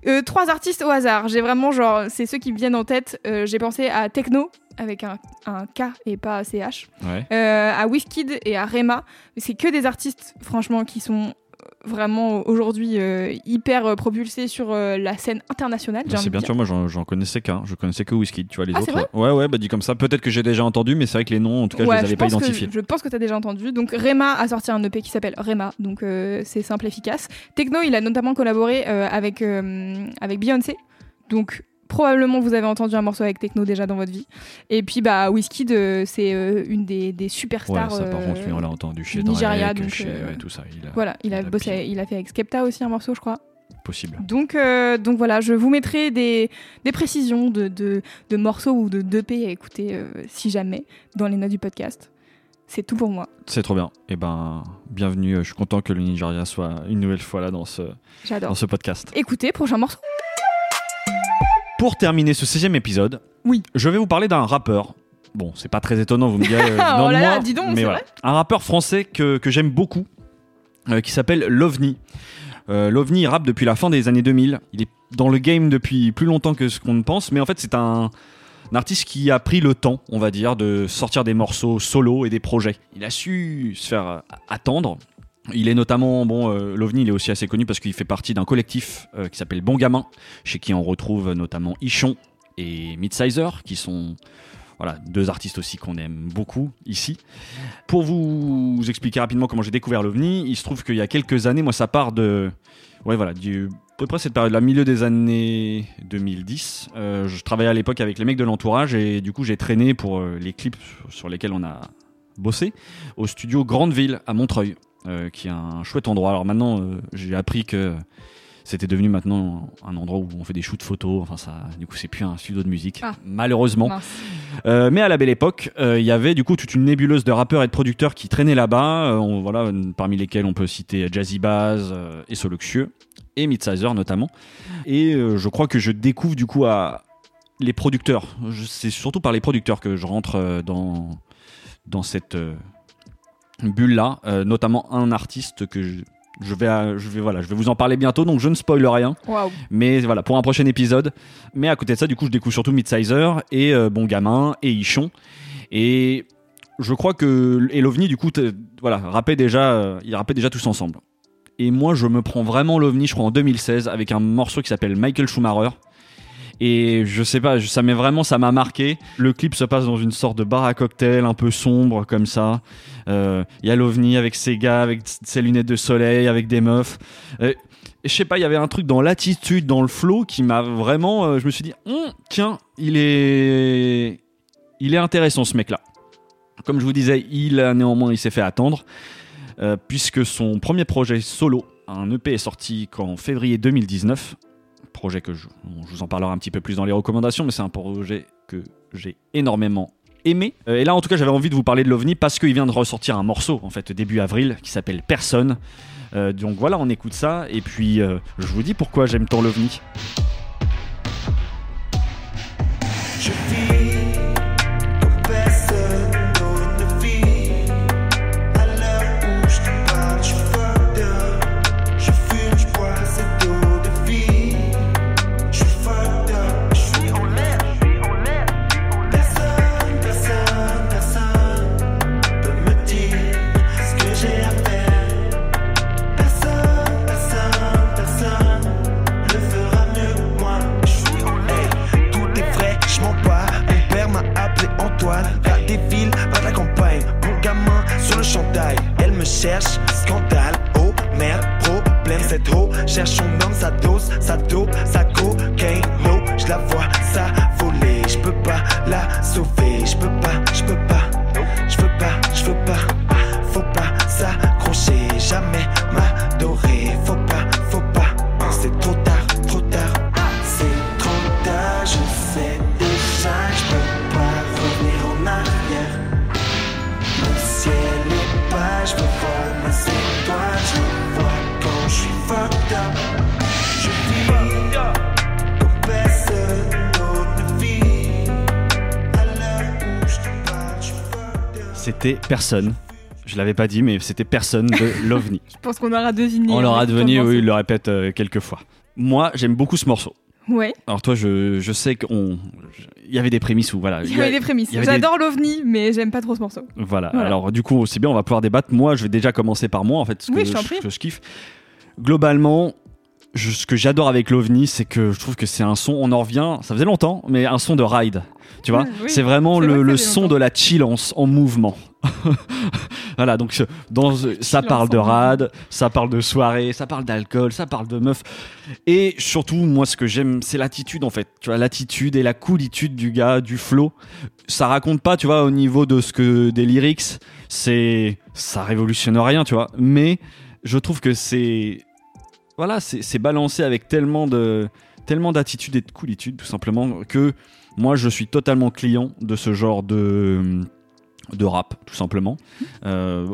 Speaker 2: Euh, trois artistes au hasard. J'ai vraiment genre c'est ceux qui me viennent en tête. Euh, J'ai pensé à Techno avec un, un K et pas CH
Speaker 1: ouais.
Speaker 2: à Wizkid et à Rema. C'est que des artistes, franchement, qui sont vraiment aujourd'hui euh, hyper euh, propulsés sur euh, la scène internationale.
Speaker 1: Bah, c'est bien, vois, moi j'en- connaissais qu'un, je connaissais que Whisky, tu vois les
Speaker 2: Ah,
Speaker 1: autres. ouais, ouais, bah dit comme ça, peut-être que j'ai déjà entendu, mais c'est vrai que les noms, en tout cas,
Speaker 2: Ouais,
Speaker 1: je les avais pas identifiés.
Speaker 2: je pense que tu as déjà entendu. Donc Rema a sorti un EP qui s'appelle Rema, donc euh, c'est simple efficace. Techno, il a notamment collaboré avec, avec Beyoncé. Donc probablement vous avez entendu un morceau avec Techno déjà dans votre vie. Et puis bah Wizkid, euh, c'est euh, une des, des
Speaker 1: Ouais,
Speaker 2: superstars.
Speaker 1: ça par
Speaker 2: euh,
Speaker 1: contre, lui, on l'a entendu chez
Speaker 2: Nigeria,
Speaker 1: Drake,
Speaker 2: donc,
Speaker 1: chez
Speaker 2: euh,
Speaker 1: ouais, tout ça. Il a,
Speaker 2: Voilà, il a,
Speaker 1: il a
Speaker 2: bossé, il a fait avec Skepta aussi un morceau, je crois.
Speaker 1: possible.
Speaker 2: Donc, euh, donc voilà, je vous mettrai des, des précisions de, de, de morceaux ou de d'EP à écouter euh, si jamais dans les notes du podcast. C'est tout pour moi.
Speaker 1: C'est trop bien. Et ben, bienvenue. Je suis content que le Nigeria soit une nouvelle fois là dans ce, dans ce podcast.
Speaker 2: Écoutez, prochain morceau.
Speaker 1: Pour terminer ce 16 épisode,
Speaker 2: Oui.
Speaker 1: je vais vous parler d'un rappeur. Bon, c'est pas très étonnant, vous me direz. (laughs) euh,
Speaker 2: Oh
Speaker 1: non de
Speaker 2: là là,
Speaker 1: moi,
Speaker 2: dis donc,
Speaker 1: mais voilà.
Speaker 2: vrai
Speaker 1: Un rappeur français que, que j'aime beaucoup, euh, qui s'appelle Lovni. Euh, Lovni il rappe depuis la fin des années 2000. Il est dans le game depuis plus longtemps que ce qu'on ne pense, mais en fait, c'est un, un artiste qui a pris le temps, on va dire, de sortir des morceaux solo et des projets. Il a su se faire euh, attendre. Il est notamment, bon, euh, l'OVNI, est aussi assez connu parce qu'il fait partie d'un collectif euh, qui s'appelle Bon Gamin, chez qui on retrouve notamment Ichon et Midsizer, qui sont voilà, deux artistes aussi qu'on aime beaucoup ici. Pour vous expliquer rapidement comment j'ai découvert l'OVNI, il se trouve qu'il y a quelques années, moi ça part de... Ouais voilà, du, à peu près cette période, la milieu des années 2010. Euh, je travaillais à l'époque avec les mecs de l'entourage et du coup j'ai traîné pour les clips sur lesquels on a bossé au studio Grandeville à Montreuil, qui est un chouette endroit. Alors maintenant euh, j'ai appris que c'était devenu maintenant un endroit où on fait des shoots photos. Enfin ça, du coup c'est plus un studio de musique,
Speaker 2: Ah.
Speaker 1: malheureusement. Euh, mais à la belle époque, euh, il y avait du coup toute une nébuleuse de rappeurs et de producteurs qui traînaient là-bas, euh, voilà, euh, parmi lesquels on peut citer Jazzy Baz euh, et Soluxieux, et Midsizer notamment. Et euh, je crois que je découvre du coup à les producteurs. C'est surtout par les producteurs que je rentre euh, dans, dans cette... euh, bulles là, euh, notamment un artiste que je, je vais, euh, je vais voilà, je vais vous en parler bientôt, donc je ne spoil rien. Mais voilà, pour un prochain épisode. Mais à côté de ça, du coup, je découvre surtout Midsizer et euh, Bon Gamin et Ichon. Et je crois que et l'OVNI, du coup, voilà, rappait déjà, euh, ils rappaient déjà tous ensemble. Et moi, je me prends vraiment l'OVNI, je crois, en 2016, avec un morceau qui s'appelle Michael Schumacher. Et je sais pas, ça m'est vraiment, ça m'a marqué. Le clip se passe dans une sorte de bar à cocktail un peu sombre comme ça. Euh, Il y a l'OVNI avec ses gars, avec ses lunettes de soleil, avec des meufs. Euh, je sais pas, il y avait un truc dans l'attitude, dans le flow qui m'a vraiment. euh, je me suis dit, Hum, tiens, il est, il est intéressant ce mec-là. Comme je vous disais, il a néanmoins, il s'est fait attendre euh, puisque son premier projet solo, un EP, est sorti qu'en février 2019. Projet que je, je vous en parlerai un petit peu plus dans les recommandations, mais c'est un projet que j'ai énormément aimé. Euh, et là, en tout cas, j'avais envie de vous parler de l'OVNI parce qu'il vient de ressortir un morceau, en fait, début avril, qui s'appelle Personne. Euh, donc voilà, on écoute ça, et puis euh, je vous dis pourquoi j'aime tant l'OVNI.
Speaker 5: Je cherche, scandale. Oh merde, problème. Cette eau cherche son homme, sa dose, sa dope, sa cocaine. No, je la vois, ça voler. Je peux pas la sauver.
Speaker 1: C'était Personne. Je l'avais pas dit, mais c'était Personne de (laughs) l'OVNI.
Speaker 2: Je pense qu'on aura deviné.
Speaker 1: On l'aura
Speaker 2: morceau.
Speaker 1: oui, il le répète euh, quelques fois. Moi, j'aime beaucoup ce morceau.
Speaker 2: Ouais,
Speaker 1: Alors toi, je, je sais qu'il y avait des prémices où voilà.
Speaker 2: il y avait des prémices.
Speaker 1: il des-
Speaker 2: J'adore l'OVNI, mais j'aime pas trop ce morceau.
Speaker 1: Voilà.
Speaker 2: Voilà.
Speaker 1: Alors du coup, aussi bien, on va pouvoir débattre. Moi, je vais déjà commencer par moi en fait, ce
Speaker 2: Oui,
Speaker 1: que,
Speaker 2: je
Speaker 1: que je kiffe. Globalement, je- ce que j'adore avec l'OVNI, c'est que je trouve que c'est un son. On en revient. Ça faisait longtemps, mais un son de ride. Tu vois,
Speaker 2: oui.
Speaker 1: c'est vraiment
Speaker 2: vrai
Speaker 1: le,
Speaker 2: ça
Speaker 1: le son
Speaker 2: longtemps.
Speaker 1: de la chillance en mouvement. (laughs) voilà, donc ce- dans, ça
Speaker 2: Chillance
Speaker 1: parle de rad, ça parle de soirée, ça parle d'alcool, ça parle de meuf. Et surtout, moi, ce que j'aime, c'est l'attitude en fait. Tu vois, l'attitude et la coolitude du gars, du flow. Ça raconte pas, tu vois, au niveau de ce que des lyrics, c'est ça révolutionne rien, tu vois. Mais je trouve que c'est voilà, c'est balancé avec tellement de tellement d'attitude et de coolitude tout simplement que moi je suis totalement client de ce genre de de rap tout simplement. Euh,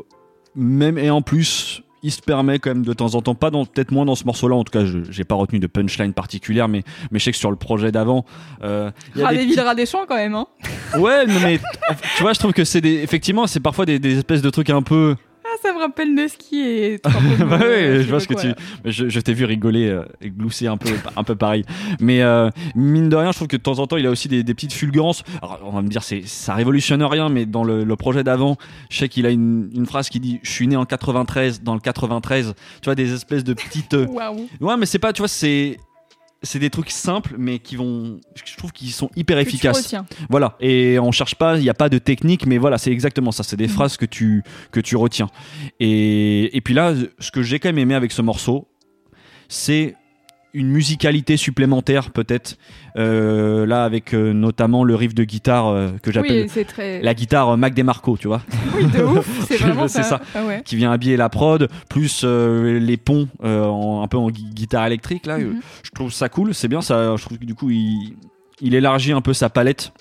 Speaker 1: même et en plus il se permet quand même de temps en temps, pas dans peut-être moins dans ce morceau-là, en tout cas, je j'ai pas retenu de punchline particulière, mais, mais je sais que sur le projet d'avant, euh, il y a
Speaker 2: Ras
Speaker 1: des
Speaker 2: des
Speaker 1: petits-
Speaker 2: villes, ras des champs quand même. Hein.
Speaker 1: Ouais, mais tu vois, je trouve que c'est des, effectivement, c'est parfois des, des espèces de trucs un peu.
Speaker 2: Ça me rappelle le ski et. (laughs)
Speaker 1: Bah ouais, je vois ce que tu. Je, je t'ai vu rigoler euh, et glousser un peu, un peu pareil. Mais euh, mine de rien, je trouve que de temps en temps, il a aussi des, des petites fulgurances. Alors, on va me dire, c'est, ça révolutionne rien, mais dans le, le projet d'avant, je sais qu'il a une, une phrase qui dit Je suis né en 93, dans le 93. Tu vois, des espèces de petites. euh,
Speaker 2: Waouh.
Speaker 1: Ouais, mais c'est pas, tu vois, c'est. C'est des trucs simples, mais qui vont. Je trouve qu'ils sont hyper
Speaker 2: Que
Speaker 1: efficaces. Voilà, et on cherche pas, il n'y a pas de technique, mais voilà, c'est exactement ça. C'est des
Speaker 2: Mhm.
Speaker 1: phrases que tu, que tu retiens. Et, et puis là, ce que j'ai quand même aimé avec ce morceau, c'est une musicalité supplémentaire, peut-être. Euh, là, avec euh, notamment le riff de guitare euh, que j'appelle
Speaker 2: Oui, c'est très.
Speaker 1: la guitare Mac DeMarco, tu vois, (laughs)
Speaker 2: Oui, de ouf. (laughs) C'est vraiment ça.
Speaker 1: ça.
Speaker 2: Ah ouais.
Speaker 1: qui vient habiller la prod, plus les ponts en- un peu en gui- guitare électrique. Là,
Speaker 2: Mhm.
Speaker 1: je trouve ça cool, c'est bien. Ça, je trouve que du coup, il, il élargit un peu sa palette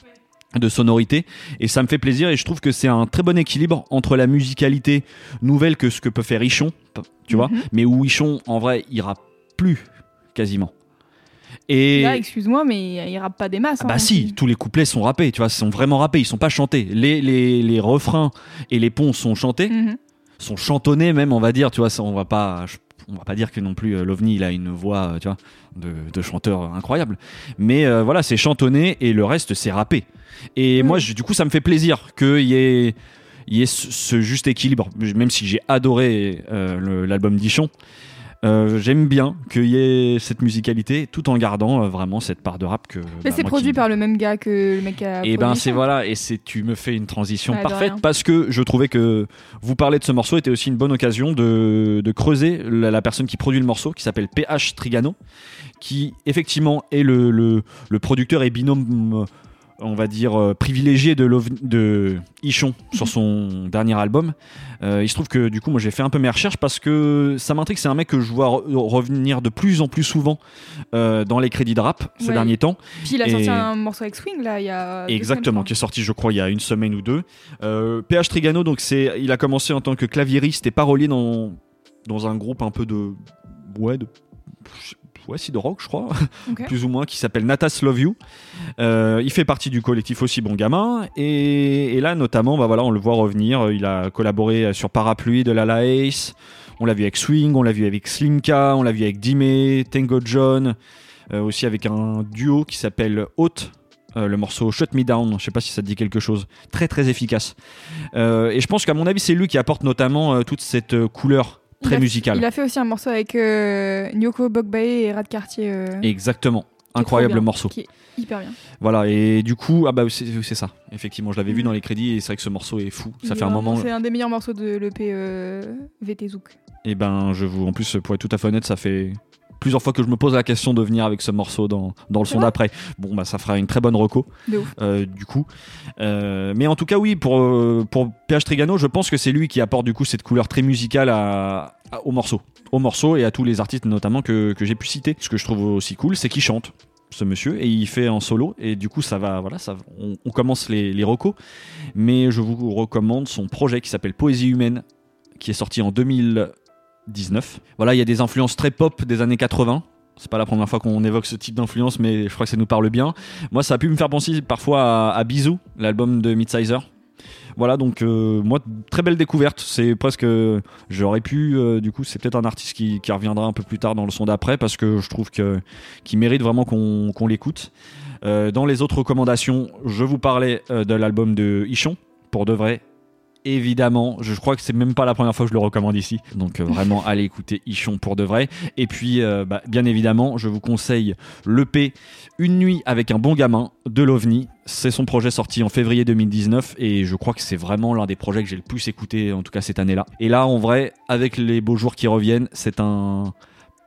Speaker 1: de sonorité et ça me fait plaisir et je trouve que c'est un très bon équilibre entre la musicalité nouvelle que ce que peut faire Ichon tu vois
Speaker 2: Mhm.
Speaker 1: mais où Ichon en vrai ira plus quasiment et
Speaker 2: Là, excuse-moi, mais il rappe pas des masses.
Speaker 1: ah bah
Speaker 2: hein,
Speaker 1: si, tous les couplets sont rappés, tu vois, sont vraiment rappés, ils sont pas chantés. Les, les, les refrains et les ponts sont chantés,
Speaker 2: Mhm.
Speaker 1: sont chantonnés même, on va dire. Tu vois, ça, on va pas, on va pas dire que non plus euh, l'OVNI il a une voix, euh, tu vois, de, de chanteur incroyable. Mais euh, voilà, c'est chantonné et le reste c'est rappé. Et moi, je- du coup, ça me fait plaisir qu'il y ait il y ait ce, juste équilibre, même si j'ai adoré euh, l'album d'Ichon. Euh, J'aime bien qu'il y ait cette musicalité tout en gardant euh, vraiment cette part de rap que.
Speaker 2: Mais
Speaker 1: bah,
Speaker 2: c'est
Speaker 1: moi,
Speaker 2: produit
Speaker 1: qui-
Speaker 2: par le même gars que le mec a.
Speaker 1: et ben
Speaker 2: produit
Speaker 1: c'est voilà, et c'est tu me fais une transition parfaite parce que je trouvais que vous parler de ce morceau était aussi une bonne occasion de, de creuser la, la personne qui produit le morceau, qui s'appelle PH Trigano, qui effectivement est le, le, le producteur et binôme, euh, on va dire, euh, privilégié de, de Ichon sur son dernier album. Euh, il se trouve que du coup, moi j'ai fait un peu mes recherches parce que ça m'intrigue, c'est un mec que je vois re- revenir de plus en plus souvent euh, dans les crédits de rap ces
Speaker 2: Ouais.
Speaker 1: derniers temps.
Speaker 2: Puis il a sorti un morceau avec Swing là, il y a.
Speaker 1: Exactement, qui est sorti, je crois, il y a une semaine ou deux. Euh, PH Trigano, donc c'est, il a commencé en tant que claviériste et parolier dans dans un groupe un peu de ouais de ouais si de rock, je crois, (laughs) plus ou moins, qui s'appelle Natas Love You. Euh, il fait partie du collectif aussi Bon Gamin et, et là notamment, bah voilà, on le voit revenir. Il a collaboré sur Parapluie de Lala Ace. On l'a vu avec Swing, on l'a vu avec Slimka, on l'a vu avec Dime, Tango John, euh, aussi avec un duo qui s'appelle Haute. euh, le morceau Shut Me Down, je sais pas si ça te dit quelque chose, très très efficace. Euh, et je pense qu'à mon avis, c'est lui qui apporte notamment euh, toute cette euh, couleur
Speaker 2: Il
Speaker 1: très
Speaker 2: a-
Speaker 1: musicale.
Speaker 2: Il a fait aussi un morceau avec euh, Nyoko Bogbae et Rad Cartier. euh,
Speaker 1: Exactement. Incroyable
Speaker 2: bien,
Speaker 1: morceau.
Speaker 2: Qui est hyper bien.
Speaker 1: Voilà, et du coup, ah bah c'est ça. Effectivement, je l'avais vu dans les crédits et c'est vrai que ce morceau est fou. Ça
Speaker 2: Il
Speaker 1: fait un moment.
Speaker 2: C'est un des meilleurs morceaux de l'EP euh, VT Zouk.
Speaker 1: Et ben, je vous, en plus, pour être tout à fait honnête, ça fait plusieurs fois que je me pose la question de venir avec ce morceau dans, dans le son d'après. Bon, bah ça fera une très bonne reco. Euh, du coup. Euh, mais en tout cas, oui, pour, euh, pour PH Trigano, je pense que c'est lui qui apporte du coup cette couleur très musicale à, à- au morceau. Au morceau et à tous les artistes notamment que, que j'ai pu citer. Ce que je trouve aussi cool, c'est qu'il chante ce monsieur et il fait en solo et du coup ça va voilà ça on, on commence les, les recos mais je vous recommande son projet qui s'appelle Poésie humaine qui est sorti en 2019 voilà il y a des influences très pop des années 80 c'est pas la première fois qu'on évoque ce type d'influence mais je crois que ça nous parle bien moi, ça a pu me faire penser parfois à, à Bisou, l'album de Midsizer. Voilà, donc euh, moi, très belle découverte. C'est presque. J'aurais pu, euh, du coup, c'est peut-être un artiste qui, reviendra un peu plus tard dans le son d'après parce que je trouve que qu'il mérite vraiment qu'on l'écoute. Euh, dans les autres recommandations, je vous parlais de l'album de Ichon, pour de vrai. Évidemment, je crois que c'est même pas la première fois que je le recommande ici. Donc euh, vraiment, (laughs) allez écouter Ichon pour de vrai. Et puis, euh, bah, bien évidemment, je vous conseille l'EP Une nuit avec un bon gamin de l'OVNI. C'est son projet sorti en février 2019 et je crois que c'est vraiment l'un des projets que j'ai le plus écouté, en tout cas cette année-là. Et là, en vrai, avec les beaux jours qui reviennent, c'est un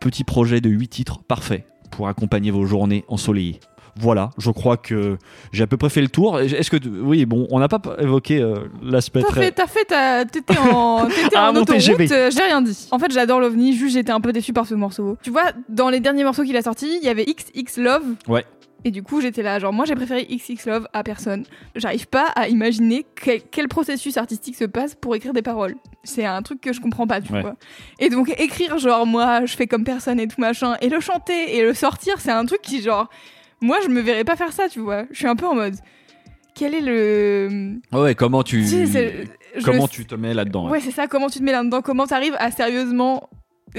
Speaker 1: petit projet de 8 titres parfait pour accompagner vos journées ensoleillées. Voilà, je crois que j'ai à peu près fait le tour. Est-ce que oui, bon, on n'a pas évoqué euh, l'aspect
Speaker 2: T'as fait, t'as fait, t'as- t'étais en, (laughs) t'étais
Speaker 1: Ah,
Speaker 2: en autoroute,
Speaker 1: TGV.
Speaker 2: euh, j'ai rien dit. En fait, j'adore l'OVNI, juste j'étais un peu déçue par ce morceau. Tu vois, dans les derniers morceaux qu'il a sortis, il y avait XX Love.
Speaker 1: Ouais.
Speaker 2: Et du coup, j'étais là, genre, moi j'ai préféré XX Love à personne. J'arrive pas à imaginer quel, quel processus artistique se passe pour écrire des paroles. C'est un truc que je comprends pas, tu
Speaker 1: Ouais.
Speaker 2: vois. Et donc, écrire, genre, moi je fais comme personne et tout machin, et le chanter et le sortir, c'est un truc qui, genre, moi je me verrais pas faire ça, tu vois. Je suis un peu en mode. Quel est le.
Speaker 1: Ouais, comment tu
Speaker 2: Tu sais, c'est- je
Speaker 1: comment tu te mets là-dedans
Speaker 2: Ouais, c'est ça. Comment tu te mets là-dedans Comment t'arrives à sérieusement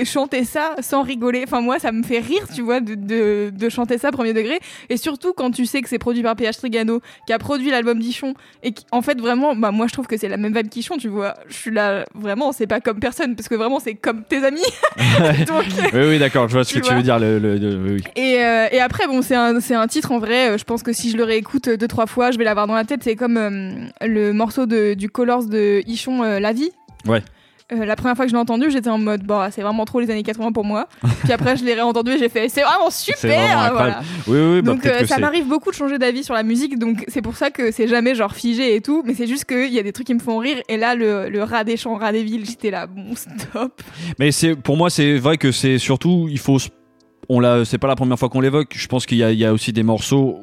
Speaker 2: chanter ça sans rigoler Enfin, moi, ça me fait rire, tu vois, de, de, de chanter ça premier degré. Et surtout quand tu sais que c'est produit par PH Trigano, qui a produit l'album d'Ichon, et qui, en fait, vraiment, bah, moi, je trouve que c'est la même vibe qu'Ichon, tu vois. Je suis là, vraiment, c'est pas comme personne, parce que vraiment, c'est comme tes amis. (laughs) Donc,
Speaker 1: Oui, oui, d'accord, je vois ce que tu veux dire. Le, le- le- oui, oui.
Speaker 2: et, euh, et après, bon, c'est un, un titre en vrai. euh, Je pense que si je le réécoute euh, deux, trois fois, je vais l'avoir dans la tête. C'est comme euh, le morceau de, du Colors de Ichon, euh, La vie.
Speaker 1: Ouais.
Speaker 2: Euh, la première fois que je l'ai entendu, j'étais en mode, bah, c'est vraiment trop les années 80 pour moi. Puis (laughs) après, je l'ai réentendu et j'ai fait, c'est vraiment super.
Speaker 1: Vraiment
Speaker 2: voilà.
Speaker 1: Oui, oui, oui, bah,
Speaker 2: Donc euh,
Speaker 1: que
Speaker 2: ça m'arrive beaucoup de changer d'avis sur la musique, donc c'est pour ça que c'est jamais genre figé et tout, mais c'est juste qu'il y a des trucs qui me font rire, et là le, le rat des champs, rat des villes, j'étais là, bon stop.
Speaker 1: Mais c'est pour moi, c'est vrai que c'est surtout, il faut. s- On l'a, c'est pas la première fois qu'on l'évoque. Je pense qu'il y a aussi des morceaux.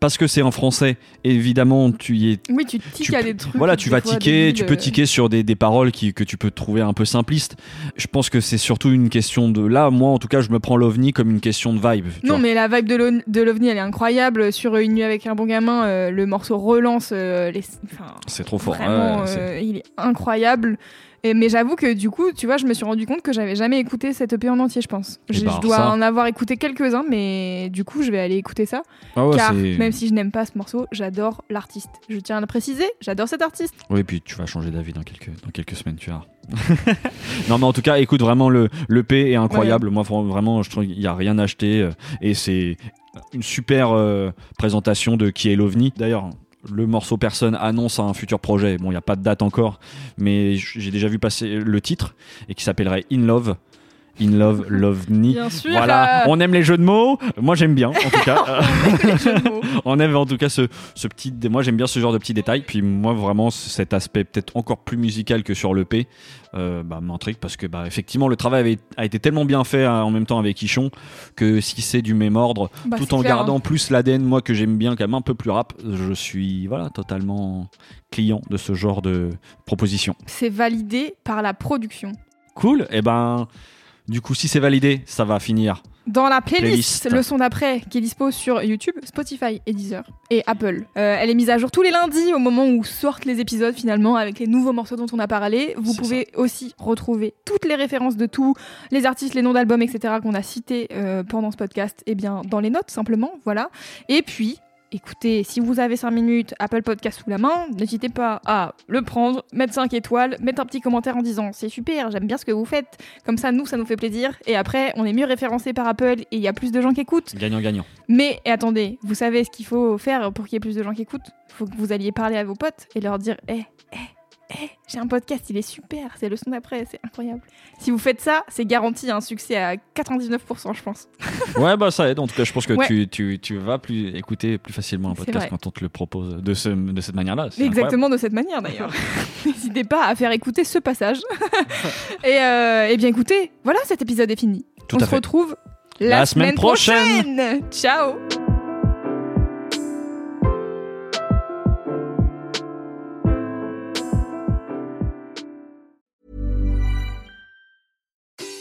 Speaker 1: Parce que c'est en français, évidemment, tu y es
Speaker 2: Oui, tu tiques à des trucs.
Speaker 1: Voilà, tu vas tiquer, tu peux tiquer sur des, des paroles qui, que tu peux trouver un peu simplistes. Je pense que c'est surtout une question de. Là, moi, en tout cas, je me prends l'OVNI comme une question de vibe.
Speaker 2: Non, mais la vibe de l'O- de l'OVNI, elle est incroyable. Sur Une nuit avec un bon gamin, euh, le morceau relance. euh, les... enfin,
Speaker 1: C'est trop fort.
Speaker 2: Vraiment,
Speaker 1: ouais,
Speaker 2: euh, il est incroyable. Et, mais j'avoue que du coup, tu vois, je me suis rendu compte que j'avais jamais écouté cette EP en entier, je pense.
Speaker 1: Eh
Speaker 2: Je,
Speaker 1: ben,
Speaker 2: je dois
Speaker 1: ça.
Speaker 2: en avoir écouté quelques-uns, mais du coup, je vais aller écouter ça.
Speaker 1: Ah ouais,
Speaker 2: car même si je n'aime pas ce morceau, j'adore l'artiste. Je tiens à le préciser, j'adore cet artiste.
Speaker 1: Oui, puis tu vas changer d'avis dans quelques, dans quelques semaines, tu vois. (laughs) non, mais en tout cas, écoute, vraiment, le, le P est incroyable. Moi, vraiment, je trouve qu'il n'y a rien à acheter. euh, Et c'est une super euh, présentation de qui est l'OVNI. D'ailleurs, le morceau Personne annonce un futur projet. Bon, il n'y a pas de date encore, mais j'ai déjà vu passer le titre et qui s'appellerait In Love. In Love, Lovni.
Speaker 2: Bien sûr.
Speaker 1: Voilà,
Speaker 2: euh,
Speaker 1: on aime les jeux de mots. Moi, j'aime bien, en tout cas. (laughs) (laughs) on aime en tout cas ce, ce petit. Moi, j'aime bien ce genre de petits détails. Puis moi, vraiment, cet aspect peut-être encore plus musical que sur l'EP euh, bah, m'intrigue parce que, bah, effectivement, le travail avait, a été tellement bien fait hein, en même temps avec Ichon que si c'est du même ordre,
Speaker 2: Bah,
Speaker 1: tout en
Speaker 2: clair,
Speaker 1: gardant
Speaker 2: hein.
Speaker 1: plus l'ADN, moi que j'aime bien, quand même un peu plus rap, je suis voilà totalement client de ce genre de proposition.
Speaker 2: C'est validé par la production.
Speaker 1: Cool. Et ben, du coup, si c'est validé, ça va finir.
Speaker 2: Dans la playlist,
Speaker 1: Playlist.
Speaker 2: le son d'après, qui est dispo sur YouTube, Spotify et Deezer et Apple. Euh, elle est mise à jour tous les lundis au moment où sortent les épisodes finalement avec les nouveaux morceaux dont on a parlé. Vous pouvez aussi retrouver toutes les références de tous les artistes, les noms d'albums, etc. qu'on a cités euh, pendant ce podcast, et bien dans les notes simplement, voilà. Et puis. Écoutez, si vous avez 5 minutes, Apple Podcast sous la main, n'hésitez pas à le prendre, mettre 5 étoiles, mettre un petit commentaire en disant c'est super, j'aime bien ce que vous faites. Comme ça, nous, ça nous fait plaisir. Et après, on est mieux référencé par Apple et il y a plus de gens qui écoutent.
Speaker 1: Gagnant-gagnant.
Speaker 2: Mais et attendez, vous savez ce qu'il faut faire pour qu'il y ait plus de gens qui écoutent? Il faut que vous alliez parler à vos potes et leur dire eh, eh, j'ai un podcast, il est super, c'est le son d'après, c'est incroyable. Si vous faites ça, c'est garanti un succès à 99%, je pense. (laughs)
Speaker 1: Ouais, bah ça aide. En tout cas, je pense que
Speaker 2: Ouais.
Speaker 1: tu, tu, tu vas plus écouter plus facilement un podcast quand on te le propose de, ce, de cette manière-là.
Speaker 2: Exactement de cette manière d'ailleurs. (laughs) N'hésitez pas à faire écouter ce passage. (laughs) et, euh, eh bien écoutez, voilà, cet épisode est fini.
Speaker 1: Tout
Speaker 2: On se
Speaker 1: fait.
Speaker 2: retrouve la,
Speaker 1: La semaine prochaine.
Speaker 2: prochaine. Ciao